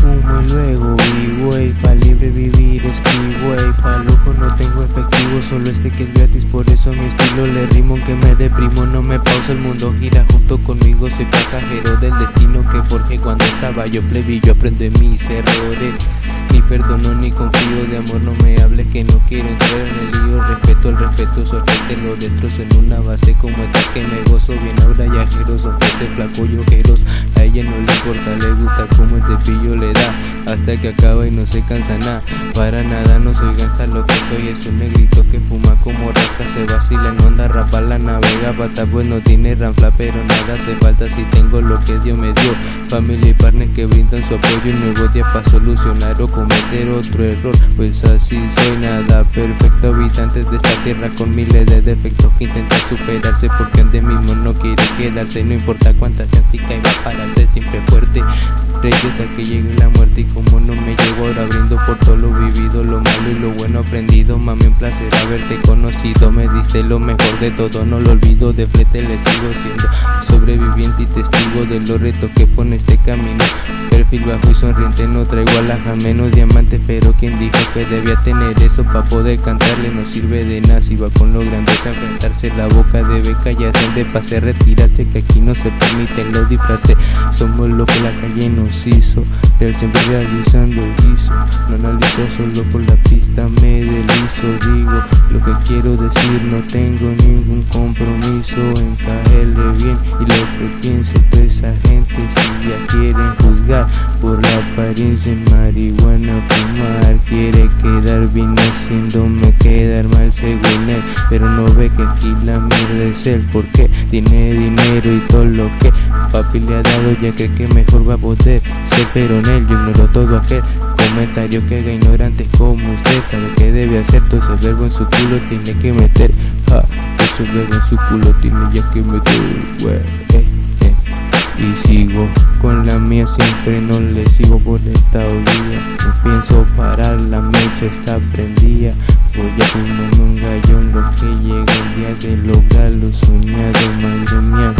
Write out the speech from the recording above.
Fumo luego ey, pa' libre vivir escribo, ey, pa' lujo no tengo efectivo, solo este que es gratis, por eso mi estilo le rimo, aunque me deprimo, no me pausa, el mundo gira junto conmigo, soy pasajero del destino que forjé cuando estaba yo plebillo, aprende mis errores, ni perdono ni confío, de amor no me hables que no quiero entrar en el lío, respeto el respeto, te lo destrozo en una base como esta que me gozo, bien ahora yajeros, este flaco y ojeros, a ella no le importa, le gusta como este pillo le da hasta que acaba y no se cansa nada. Para nada no soy gangsta, lo que soy es un negrito que fuma como rasta, se vacila, no anda rapa, la navega, pata pues no tiene ranfla, pero nada hace falta si tengo lo que Dios me dio. Familia y partner que brindan su apoyo y nuevo día para solucionar o cometer otro error, pues así soy nada perfecto, habitantes de esta tierra con miles de defectos que intentan superarse porque ande mismo no quiere quedarse, no importa cuántas sean, si cae va a pararse siempre fuerte. Rey hasta que llegue la muerte y como no me llego ahora brindo por todo lo vivido, lo malo y lo bueno aprendido, mami un placer haberte conocido, me diste lo mejor de todo, no lo olvido, de flete le sigo siendo sobreviviente y testigo de los retos que pone este camino, perfil bajo y sonriente no traigo alhajas menos diamantes, pero quien dijo que debía tener eso para poder cantarle no sirve de nada, si va con lo grande a enfrentarse, la boca debe callarse, de pase retirarse, que aquí no se permite lo disfraces, somos lo que la calle nos hizo, él siempre realizando guiso, no analizo solo por la pista, me deslizo, digo lo que quiero decir, no tengo ningún compromiso en caerle bien. Y lo que piense toda esa gente si ya quieren juzgar por la apariencia en marihuana fumar, quiere quedar bien haciéndome quedar mal según él, pero no ve que aquí la mierda es él, porque tiene dinero y todo lo que papi le ha dado ya cree que mejor va a poder ser pero en él yo ignoro todo aquel comentario que haga ignorante como usted. Sabe que debe hacer todo ese verbo en su culo tiene que meter ja, ese verbo en su culo tiene ya que meter wey, eh, eh. y sigo con la mía siempre no le sigo por esta orilla. No pienso parar la mecha está prendida. Voy a fumarme un gallón lo que llega el día de lograr lo soñado madre mía